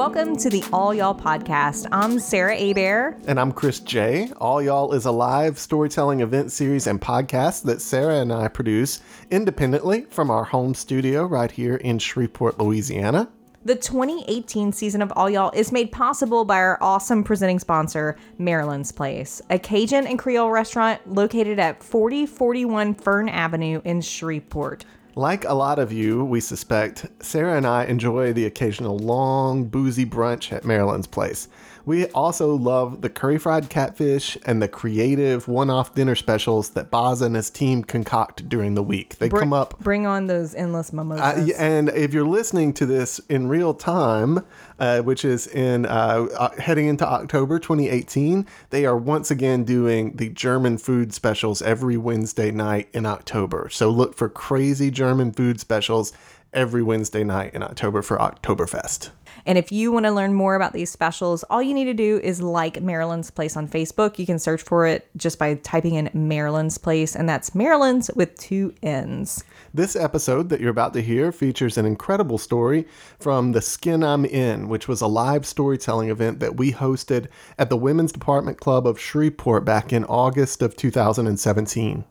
Welcome to the All Y'all podcast. I'm Sarah Abear. And I'm Chris J. All Y'all is a live storytelling event series and podcast that Sarah and I produce independently from our home studio right here in Shreveport, Louisiana. The 2018 season of All Y'all is made possible by our awesome presenting sponsor, Marilynn's Place, a Cajun and Creole restaurant located at 4041 Fern Avenue in Shreveport. Like a lot of you, we suspect, Sarah and I enjoy the occasional long, boozy brunch at Marilynn's Place. We also love the curry fried catfish and the creative one off dinner specials that Baza and his team concoct during the week. They come up. Bring on those endless mimosas. Uh, and if you're listening to this in real time, uh, which is in uh, uh, heading into October 2018, they are once again doing the German food specials every Wednesday night in October. So look for crazy German food specials every Wednesday night in October for Oktoberfest. And if you want to learn more about these specials, all you need to do is like Marilynn's Place on Facebook. You can search for it just by typing in Marilynn's Place, and that's Marilynn's with two N's. This episode that you're about to hear features an incredible story from The Skin I'm In, which was a live storytelling event that we hosted at the Women's Department Club of Shreveport back in August of 2017.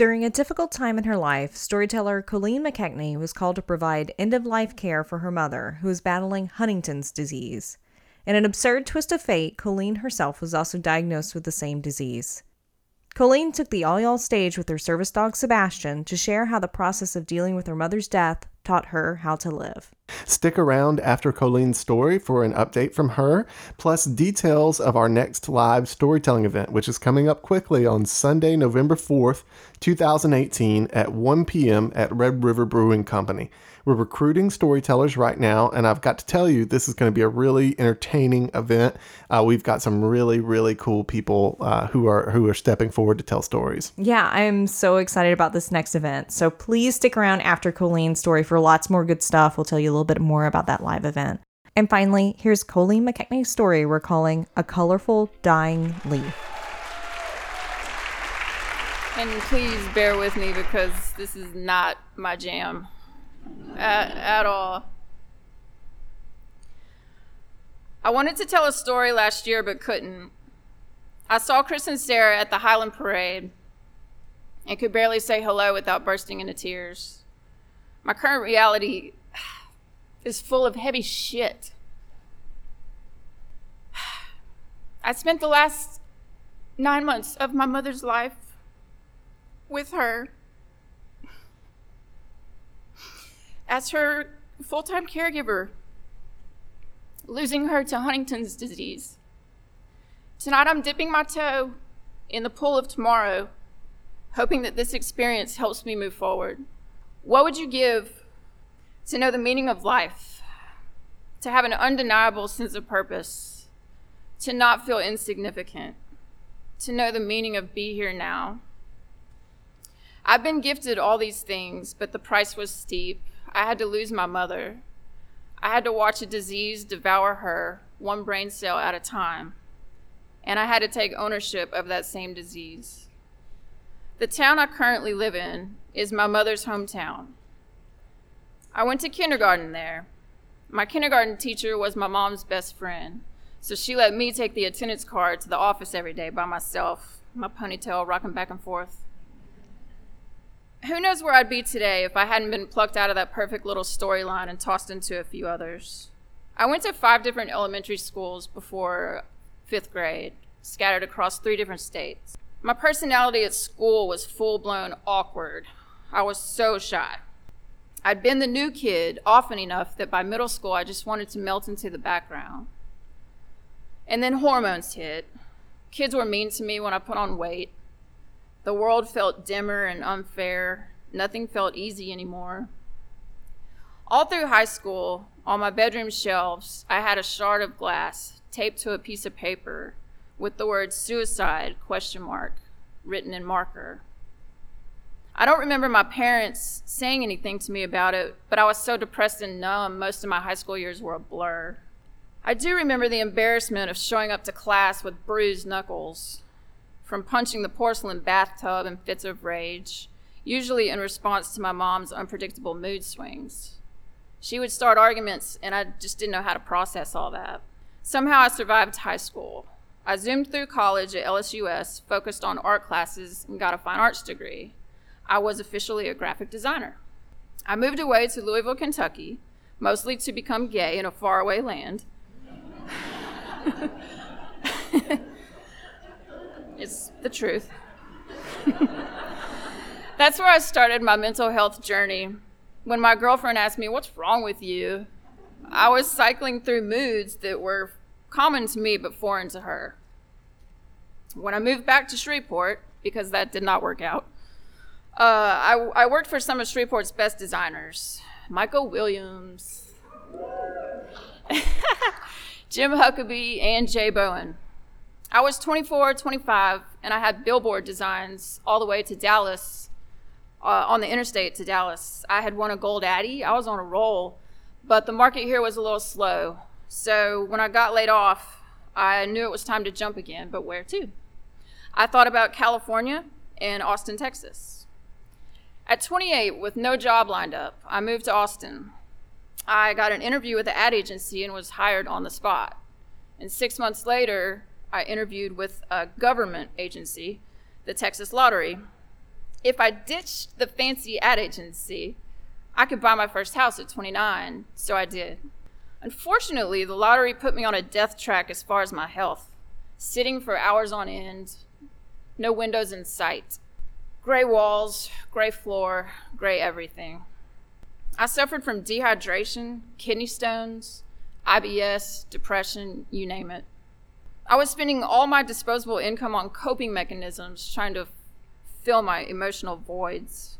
During a difficult time in her life, storyteller Coleen McKechnie was called to provide end of life care for her mother, who was battling Huntington's disease. In an absurd twist of fate, Coleen herself was also diagnosed with the same disease. Coleen took the all y'all stage with her service dog Sebastian to share how the process of dealing with her mother's death taught her how to live. Stick around after Coleen's story for an update from her, plus details of our next live storytelling event, which is coming up quickly on Sunday, November 4th, 2018 at 1 p.m. at Red River Brewing Company. We're recruiting storytellers right now, and I've got to tell you, this is going to be a really entertaining event. Uh, we've got some really, really cool people uh, who are who are stepping forward to tell stories. Yeah, I'm so excited about this next event. So please stick around after Coleen's story for lots more good stuff. We'll tell you a little bit more about that live event. And finally, here's Coleen McKechnie's story we're calling A Colorful Dying Leaf. And please bear with me because this is not my jam at, at all. I wanted to tell a story last year but couldn't. I saw Chris and Sarah at the Highland Parade and could barely say hello without bursting into tears. My current reality is full of heavy shit. I spent the last nine months of my mother's life with her as her full time caregiver, losing her to Huntington's disease. Tonight, I'm dipping my toe in the pool of tomorrow, hoping that this experience helps me move forward. What would you give to know the meaning of life, to have an undeniable sense of purpose, to not feel insignificant, to know the meaning of be here now? I've been gifted all these things, but the price was steep. I had to lose my mother. I had to watch a disease devour her, one brain cell at a time. And I had to take ownership of that same disease. The town I currently live in is my mother's hometown. I went to kindergarten there. My kindergarten teacher was my mom's best friend, so she let me take the attendance card to the office every day by myself, my ponytail rocking back and forth. Who knows where I'd be today if I hadn't been plucked out of that perfect little storyline and tossed into a few others. I went to five different elementary schools before fifth grade, scattered across three different states. My personality at school was full blown awkward. I was so shy. I'd been the new kid often enough that by middle school I just wanted to melt into the background. And then hormones hit. Kids were mean to me when I put on weight. The world felt dimmer and unfair. Nothing felt easy anymore. All through high school, on my bedroom shelves, I had a shard of glass taped to a piece of paper with the word suicide question mark written in marker. I don't remember my parents saying anything to me about it, but I was so depressed and numb, most of my high school years were a blur. I do remember the embarrassment of showing up to class with bruised knuckles, from punching the porcelain bathtub in fits of rage, usually in response to my mom's unpredictable mood swings. She would start arguments, and I just didn't know how to process all that. Somehow I survived high school. I zoomed through college at LSUS, focused on art classes, and got a fine arts degree. I was officially a graphic designer. I moved away to Louisville, Kentucky, mostly to become gay in a faraway land. it's the truth. That's where I started my mental health journey. When my girlfriend asked me, What's wrong with you? I was cycling through moods that were common to me but foreign to her. When I moved back to Shreveport, because that did not work out, uh, I, I worked for some of Shreveport's best designers Michael Williams, Jim Huckabee, and Jay Bowen. I was 24, 25, and I had billboard designs all the way to Dallas, uh, on the interstate to Dallas. I had won a gold Addy. I was on a roll, but the market here was a little slow. So when I got laid off, I knew it was time to jump again, but where to? I thought about California and Austin, Texas. At 28, with no job lined up, I moved to Austin. I got an interview with the ad agency and was hired on the spot. And six months later, I interviewed with a government agency, the Texas Lottery. If I ditched the fancy ad agency, I could buy my first house at 29, so I did. Unfortunately, the lottery put me on a death track as far as my health, sitting for hours on end, no windows in sight, gray walls, gray floor, gray everything. I suffered from dehydration, kidney stones, IBS, depression, you name it. I was spending all my disposable income on coping mechanisms, trying to fill my emotional voids.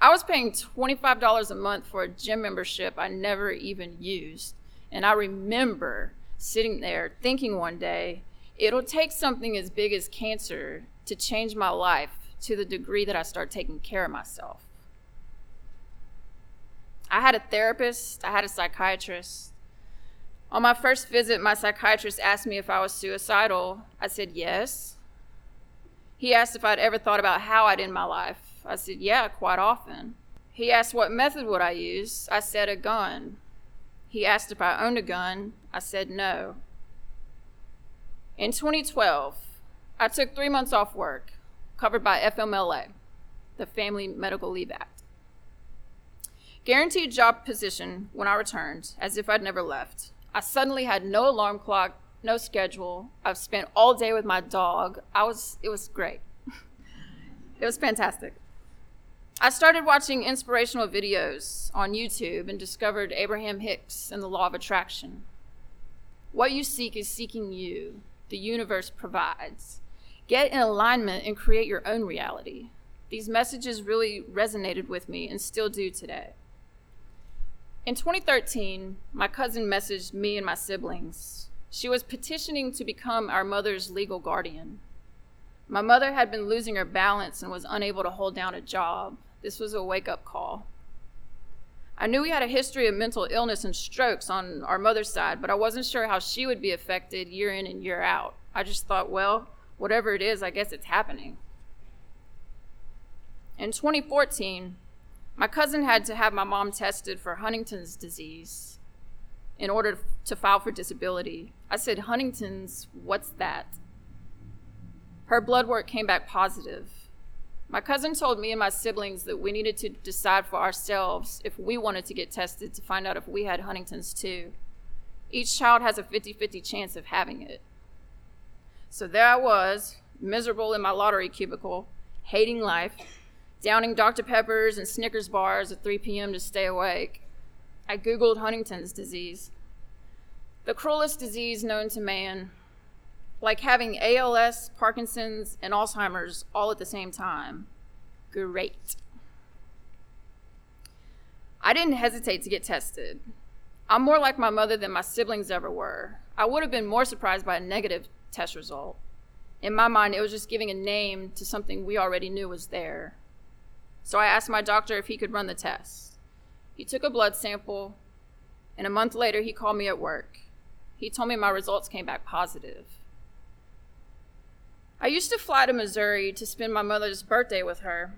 I was paying $25 a month for a gym membership I never even used. And I remember sitting there thinking one day, it'll take something as big as cancer to change my life to the degree that I start taking care of myself. I had a therapist, I had a psychiatrist. On my first visit, my psychiatrist asked me if I was suicidal. I said yes. He asked if I'd ever thought about how I'd end my life. I said, Yeah, quite often. He asked what method would I use. I said a gun. He asked if I owned a gun. I said no. In 2012, I took three months off work, covered by FMLA, the Family Medical Leave Act. Guaranteed job position when I returned, as if I'd never left. I suddenly had no alarm clock, no schedule. I've spent all day with my dog. I was it was great. it was fantastic. I started watching inspirational videos on YouTube and discovered Abraham Hicks and the law of attraction. What you seek is seeking you. The universe provides. Get in alignment and create your own reality. These messages really resonated with me and still do today. In 2013, my cousin messaged me and my siblings. She was petitioning to become our mother's legal guardian. My mother had been losing her balance and was unable to hold down a job. This was a wake up call. I knew we had a history of mental illness and strokes on our mother's side, but I wasn't sure how she would be affected year in and year out. I just thought, well, whatever it is, I guess it's happening. In 2014, my cousin had to have my mom tested for Huntington's disease in order to file for disability. I said, Huntington's, what's that? Her blood work came back positive. My cousin told me and my siblings that we needed to decide for ourselves if we wanted to get tested to find out if we had Huntington's too. Each child has a 50 50 chance of having it. So there I was, miserable in my lottery cubicle, hating life, downing Dr. Peppers and Snickers bars at 3 p.m. to stay awake. I Googled Huntington's disease, the cruelest disease known to man, like having ALS, Parkinson's, and Alzheimer's all at the same time. Great. I didn't hesitate to get tested. I'm more like my mother than my siblings ever were. I would have been more surprised by a negative test result. In my mind, it was just giving a name to something we already knew was there. So I asked my doctor if he could run the test. He took a blood sample, and a month later, he called me at work. He told me my results came back positive. I used to fly to Missouri to spend my mother's birthday with her.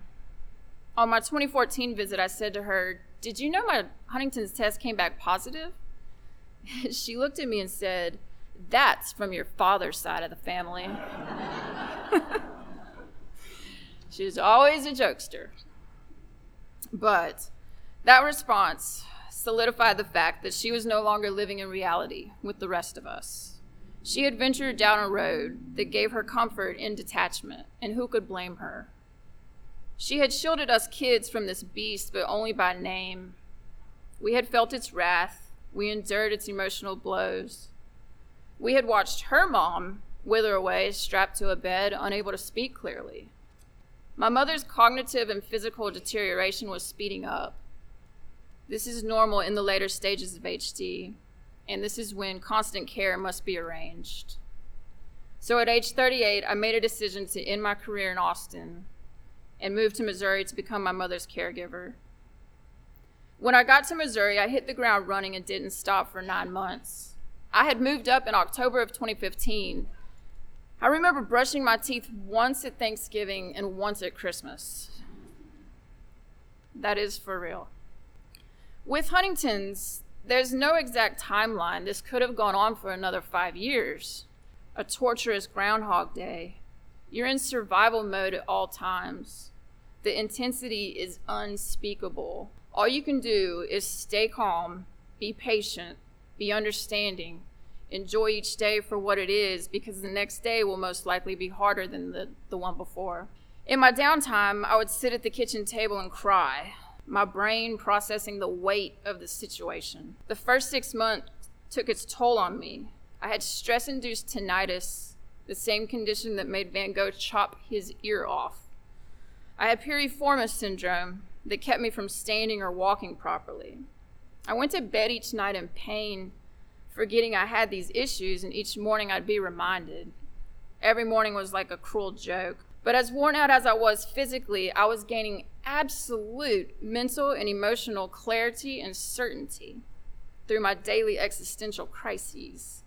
On my 2014 visit, I said to her, Did you know my Huntington's test came back positive? she looked at me and said, That's from your father's side of the family. She's always a jokester. But that response solidified the fact that she was no longer living in reality with the rest of us. She had ventured down a road that gave her comfort in detachment, and who could blame her? She had shielded us kids from this beast, but only by name. We had felt its wrath, we endured its emotional blows. We had watched her mom wither away, strapped to a bed, unable to speak clearly. My mother's cognitive and physical deterioration was speeding up. This is normal in the later stages of HD, and this is when constant care must be arranged. So at age 38, I made a decision to end my career in Austin and move to Missouri to become my mother's caregiver. When I got to Missouri, I hit the ground running and didn't stop for nine months. I had moved up in October of 2015 I remember brushing my teeth once at Thanksgiving and once at Christmas. That is for real. With Huntington's, there's no exact timeline. This could have gone on for another five years. A torturous Groundhog Day. You're in survival mode at all times. The intensity is unspeakable. All you can do is stay calm, be patient, be understanding, enjoy each day for what it is because the next day will most likely be harder than the, the one before. In my downtime, I would sit at the kitchen table and cry, my brain processing the weight of the situation. The first six months took its toll on me. I had stress induced tinnitus, the same condition that made Van Gogh chop his ear off. I had piriformis syndrome that kept me from standing or walking properly. I went to bed each night in pain forgetting I had these issues, and each morning I'd be reminded. Every morning was like a cruel joke. But as worn out as I was physically, I was gaining absolute mental and emotional clarity and certainty through my daily existential crises.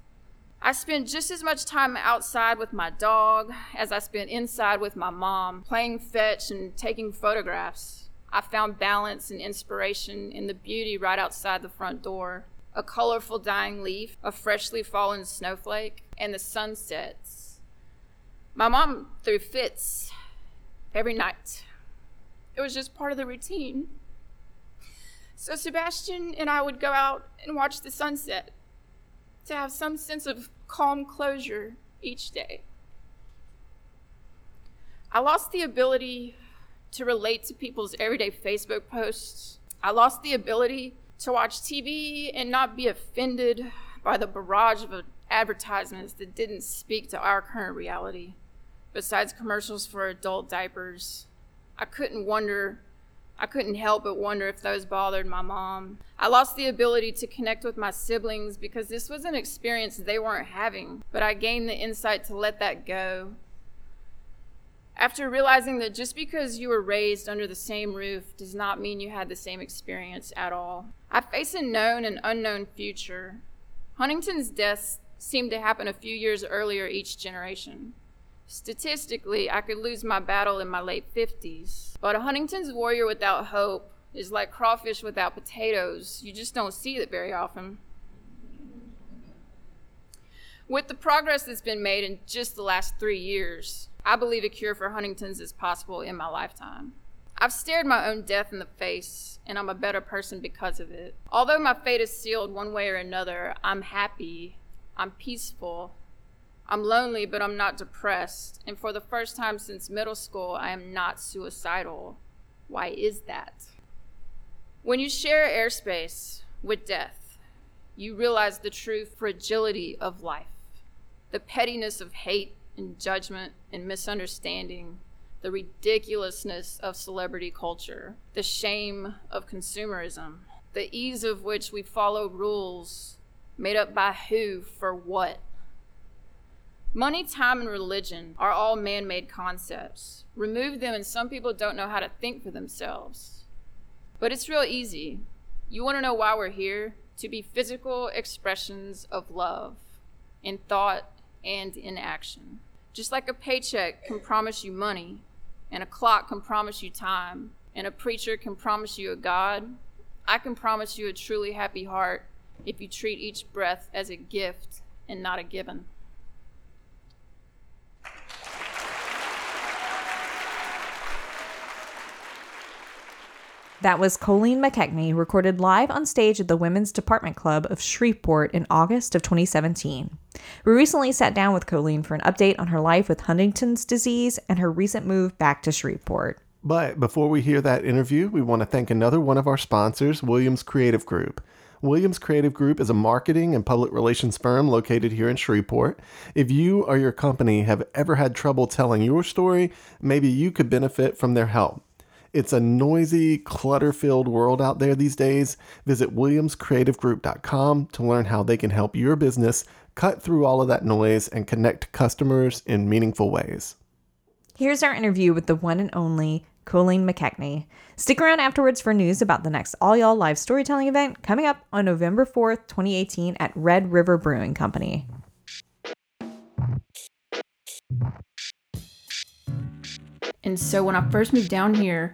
I spent just as much time outside with my dog as I spent inside with my mom, playing fetch and taking photographs. I found balance and inspiration in the beauty right outside the front door a colorful dying leaf, a freshly fallen snowflake, and the sunsets. My mom threw fits every night. It was just part of the routine. So Sebastian and I would go out and watch the sunset to have some sense of calm closure each day. I lost the ability to relate to people's everyday Facebook posts. I lost the ability to watch TV and not be offended by the barrage of advertisements that didn't speak to our current reality, besides commercials for adult diapers. I couldn't wonder, I couldn't help but wonder if those bothered my mom. I lost the ability to connect with my siblings because this was an experience they weren't having, but I gained the insight to let that go after realizing that just because you were raised under the same roof does not mean you had the same experience at all. I face a known and unknown future. Huntington's deaths seem to happen a few years earlier each generation. Statistically, I could lose my battle in my late 50s. But a Huntington's warrior without hope is like crawfish without potatoes. You just don't see it very often. With the progress that's been made in just the last three years, I believe a cure for Huntington's is possible in my lifetime. I've stared my own death in the face, and I'm a better person because of it. Although my fate is sealed one way or another, I'm happy, I'm peaceful, I'm lonely, but I'm not depressed. And for the first time since middle school, I am not suicidal. Why is that? When you share airspace with death, you realize the true fragility of life, the pettiness of hate and judgment and misunderstanding, the ridiculousness of celebrity culture, the shame of consumerism, the ease of which we follow rules made up by who for what. Money, time, and religion are all man made concepts. Remove them, and some people don't know how to think for themselves. But it's real easy. You want to know why we're here? To be physical expressions of love in thought and in action. Just like a paycheck can promise you money, and a clock can promise you time, and a preacher can promise you a God, I can promise you a truly happy heart if you treat each breath as a gift and not a given. That was Coleen McKechnie, recorded live on stage at the Women's Department Club of Shreveport in August of 2017. We recently sat down with Coleen for an update on her life with Huntington's disease and her recent move back to Shreveport. But before we hear that interview, we want to thank another one of our sponsors, Williams Creative Group. Williams Creative Group is a marketing and public relations firm located here in Shreveport. If you or your company have ever had trouble telling your story, maybe you could benefit from their help. It's a noisy, clutter filled world out there these days. Visit WilliamsCreativeGroup.com to learn how they can help your business cut through all of that noise and connect customers in meaningful ways. Here's our interview with the one and only Coleen McKechnie. Stick around afterwards for news about the next All Y'all live storytelling event coming up on November 4th, 2018 at Red River Brewing Company. And so when I first moved down here,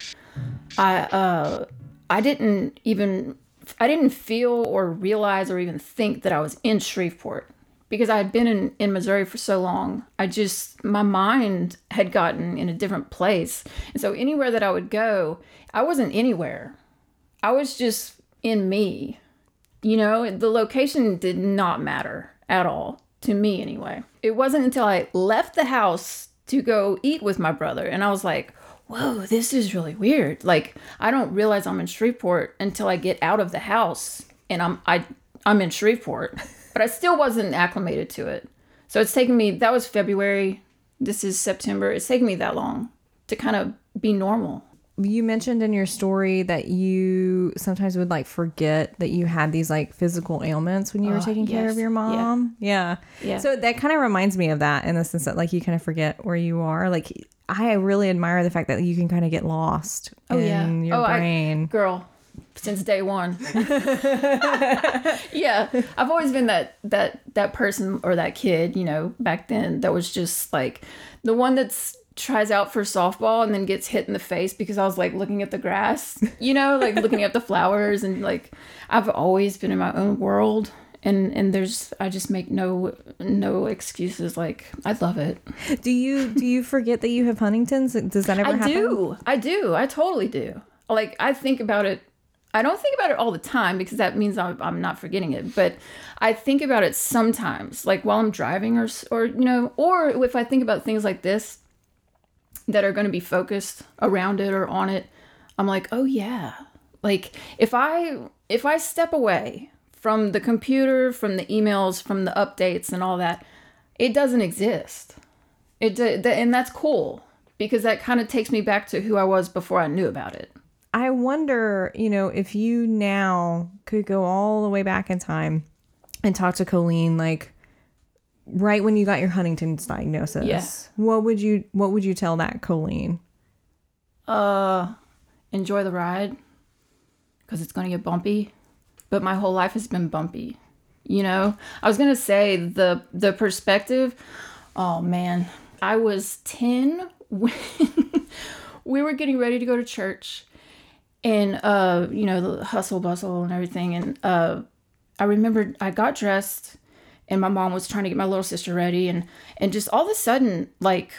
I uh I didn't even I didn't feel or realize or even think that I was in Shreveport because I had been in, in Missouri for so long. I just my mind had gotten in a different place. And so anywhere that I would go, I wasn't anywhere. I was just in me. You know, the location did not matter at all to me anyway. It wasn't until I left the house to go eat with my brother. And I was like, whoa, this is really weird. Like, I don't realize I'm in Shreveport until I get out of the house and I'm I I'm in Shreveport. But I still wasn't acclimated to it. So it's taken me that was February. This is September. It's taken me that long to kind of be normal. You mentioned in your story that you sometimes would like forget that you had these like physical ailments when you were Oh, taking care of your mom. Yeah. Yeah. So that kind of reminds me of that in the sense that like you kind of forget where you are. Like I really admire the fact that you can kind of get lost oh, in your oh, brain. I, girl, since day one. yeah, I've always been that that that person or that kid, you know, back then that was just like the one that's tries out for softball and then gets hit in the face because I was like looking at the grass, you know, like looking at the flowers and like I've always been in my own world and and there's I just make no no excuses like I love it. do you do you forget that you have Huntington's? Does that ever I happen? I do. I do. I totally do. Like I think about it. I don't think about it all the time because that means I'm, I'm not forgetting it. But I think about it sometimes, like while I'm driving, or or you know, or if I think about things like this that are going to be focused around it or on it, I'm like, oh yeah. Like if I if I step away from the computer, from the emails, from the updates and all that, it doesn't exist. It and that's cool because that kind of takes me back to who I was before I knew about it. I wonder, you know, if you now could go all the way back in time and talk to Coleen, like right when you got your Huntington's diagnosis. Yes. What would you What would you tell that Coleen? Uh, enjoy the ride because it's going to get bumpy. But my whole life has been bumpy. You know, I was gonna say the the perspective. Oh man, I was ten when we were getting ready to go to church, and uh, you know the hustle bustle and everything. And uh, I remember I got dressed, and my mom was trying to get my little sister ready, and and just all of a sudden, like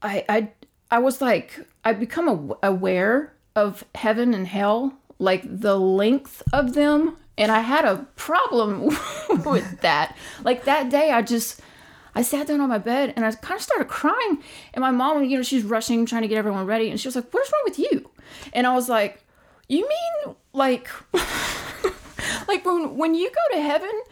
I I I was like I become aw- aware of heaven and hell, like the length of them, and I had a problem with that. Like that day, I just I sat down on my bed and I kind of started crying, and my mom, you know, she's rushing trying to get everyone ready, and she was like, "What is wrong with you?" And I was like, "You mean like like when when you go to heaven?"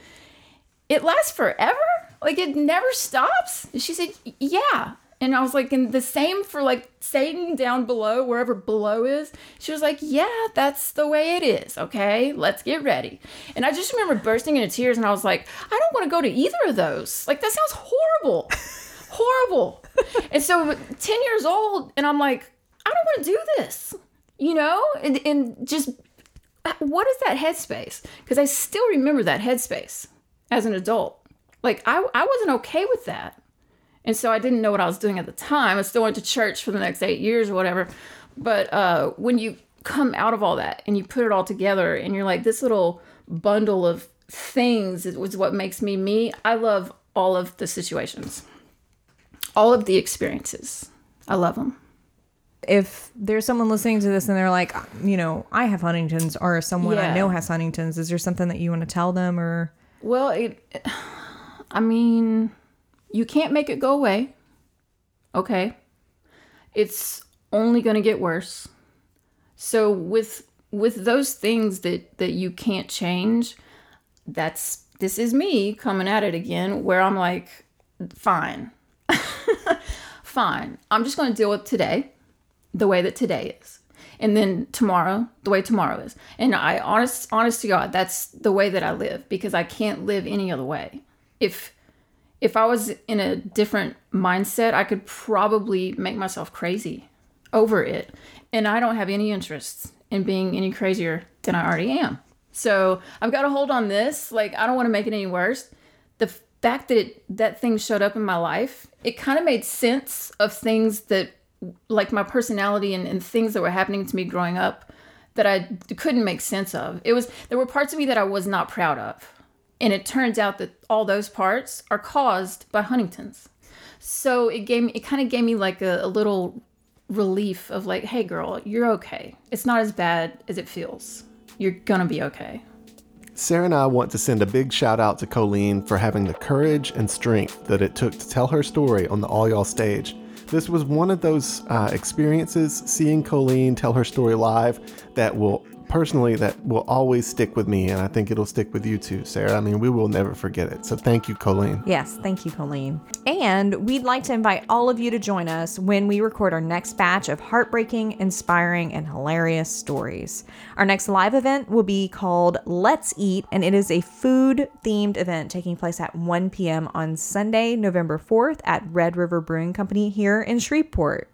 It lasts forever? Like it never stops? She said, yeah. And I was like, and the same for like Satan down below, wherever below is. She was like, yeah, that's the way it is. Okay, let's get ready. And I just remember bursting into tears and I was like, I don't want to go to either of those. Like, that sounds horrible. horrible. and so 10 years old, and I'm like, I don't want to do this, you know? And, and just, uh, what is that headspace? Because I still remember that headspace as an adult. Like I, I wasn't okay with that. And so I didn't know what I was doing at the time. I still went to church for the next eight years or whatever. But uh, when you come out of all that and you put it all together and you're like this little bundle of things is what makes me me. I love all of the situations, all of the experiences. I love them. If there's someone listening to this and they're like, you know, I have Huntington's, or someone I know has Huntington's, is there something that you want to tell them or? Well, it, I mean, you can't make it go away. Okay. It's only going to get worse. So with with those things that that you can't change, that's this is me coming at it again where I'm like fine. fine. I'm just going to deal with today the way that today is. And then tomorrow, the way tomorrow is. And I honest honest to God, that's the way that I live because I can't live any other way. If if I was in a different mindset, I could probably make myself crazy over it. And I don't have any interest in being any crazier than I already am. So I've got to hold on this. Like, I don't want to make it any worse. The fact that it, that thing showed up in my life, it kind of made sense of things that, like my personality and, and things that were happening to me growing up that I couldn't make sense of. It was, there were parts of me that I was not proud of. And it turns out that all those parts are caused by Huntington's. So it gave me, it kind of gave me like a, a little relief of like, hey girl, you're okay. It's not as bad as it feels. You're gonna be okay. Sarah and I want to send a big shout out to Coleen for having the courage and strength that it took to tell her story on the All Y'all stage. This was one of those uh, experiences, seeing Coleen tell her story live, that will personally that will always stick with me, and I think it'll stick with you too, Sarah. I mean, we will never forget it. So thank you, Coleen. Yes, thank you, Coleen. And we'd like to invite all of you to join us when we record our next batch of heartbreaking, inspiring, and hilarious stories. Our next live event will be called Let's Eat, and it is a food themed event taking place at 1 p.m. on Sunday, November 4th at Red River Brewing Company here in Shreveport.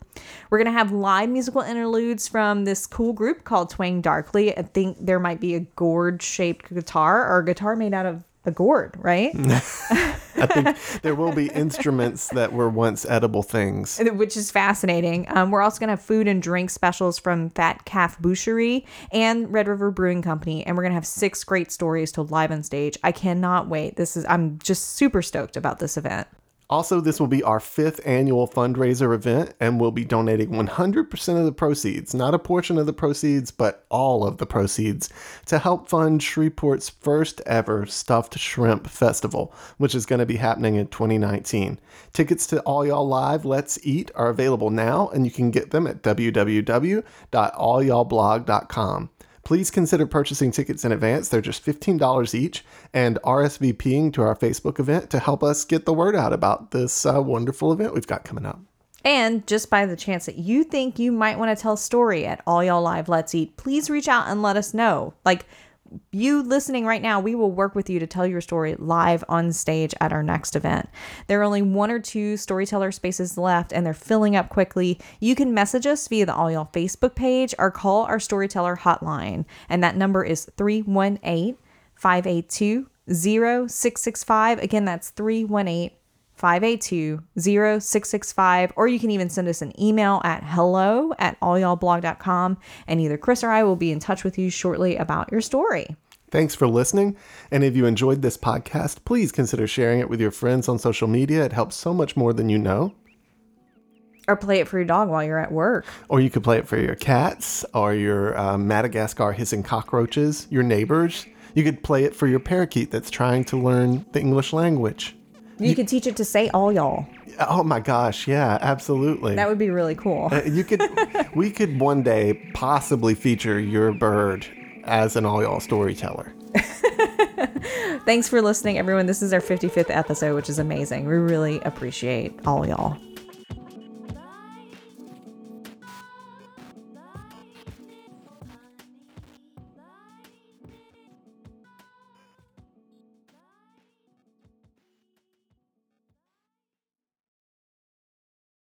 We're going to have live musical interludes from this cool group called Twang Darkly. I think there might be a gourd shaped guitar or a guitar made out of a gourd, right? I think there will be instruments that were once edible things. which is fascinating. Um, we're also going to have food and drink specials from Fat Calf Boucherie and Red River Brewing Company, and we're going to have six great stories told live on stage. I cannot wait. This is I'm just super stoked about this event. Also, this will be our fifth annual fundraiser event, and we'll be donating 100% of the proceeds, not a portion of the proceeds, but all of the proceeds, to help fund Shreveport's first ever Stuffed Shrimp Festival, which is going to be happening in 2019. Tickets to All Y'all Live Let's Eat are available now, and you can get them at www.allyallblog.com. Please consider purchasing tickets in advance. They're just $15 each and RSVPing to our Facebook event to help us get the word out about this uh, wonderful event we've got coming up. And just by the chance that you think you might want to tell a story at All Y'all Live Let's Eat, please reach out and let us know. Like you listening right now, we will work with you to tell your story live on stage at our next event. There are only one or two storyteller spaces left and they're filling up quickly. You can message us via the All Y'all Facebook page or call our storyteller hotline. And that number is 318 582 0665. Again, that's 318 582 0665 or you can even send us an email at hello at allyallblog.com and either chris or i will be in touch with you shortly about your story Thanks for listening. And if you enjoyed this podcast, please consider sharing it with your friends on social media. It helps so much more than you know. or play it for your dog while you're at work Or you could play it for your cats or your uh, Madagascar hissing cockroaches, your neighbors. You could play it for your parakeet that's trying to learn the English language. You could teach it to say all y'all. Oh my gosh, yeah, absolutely. that would be really cool. Uh, you could we could one day possibly feature your bird as an all y'all storyteller. thanks for listening everyone. This is our 55th episode which is amazing. We really appreciate all y'all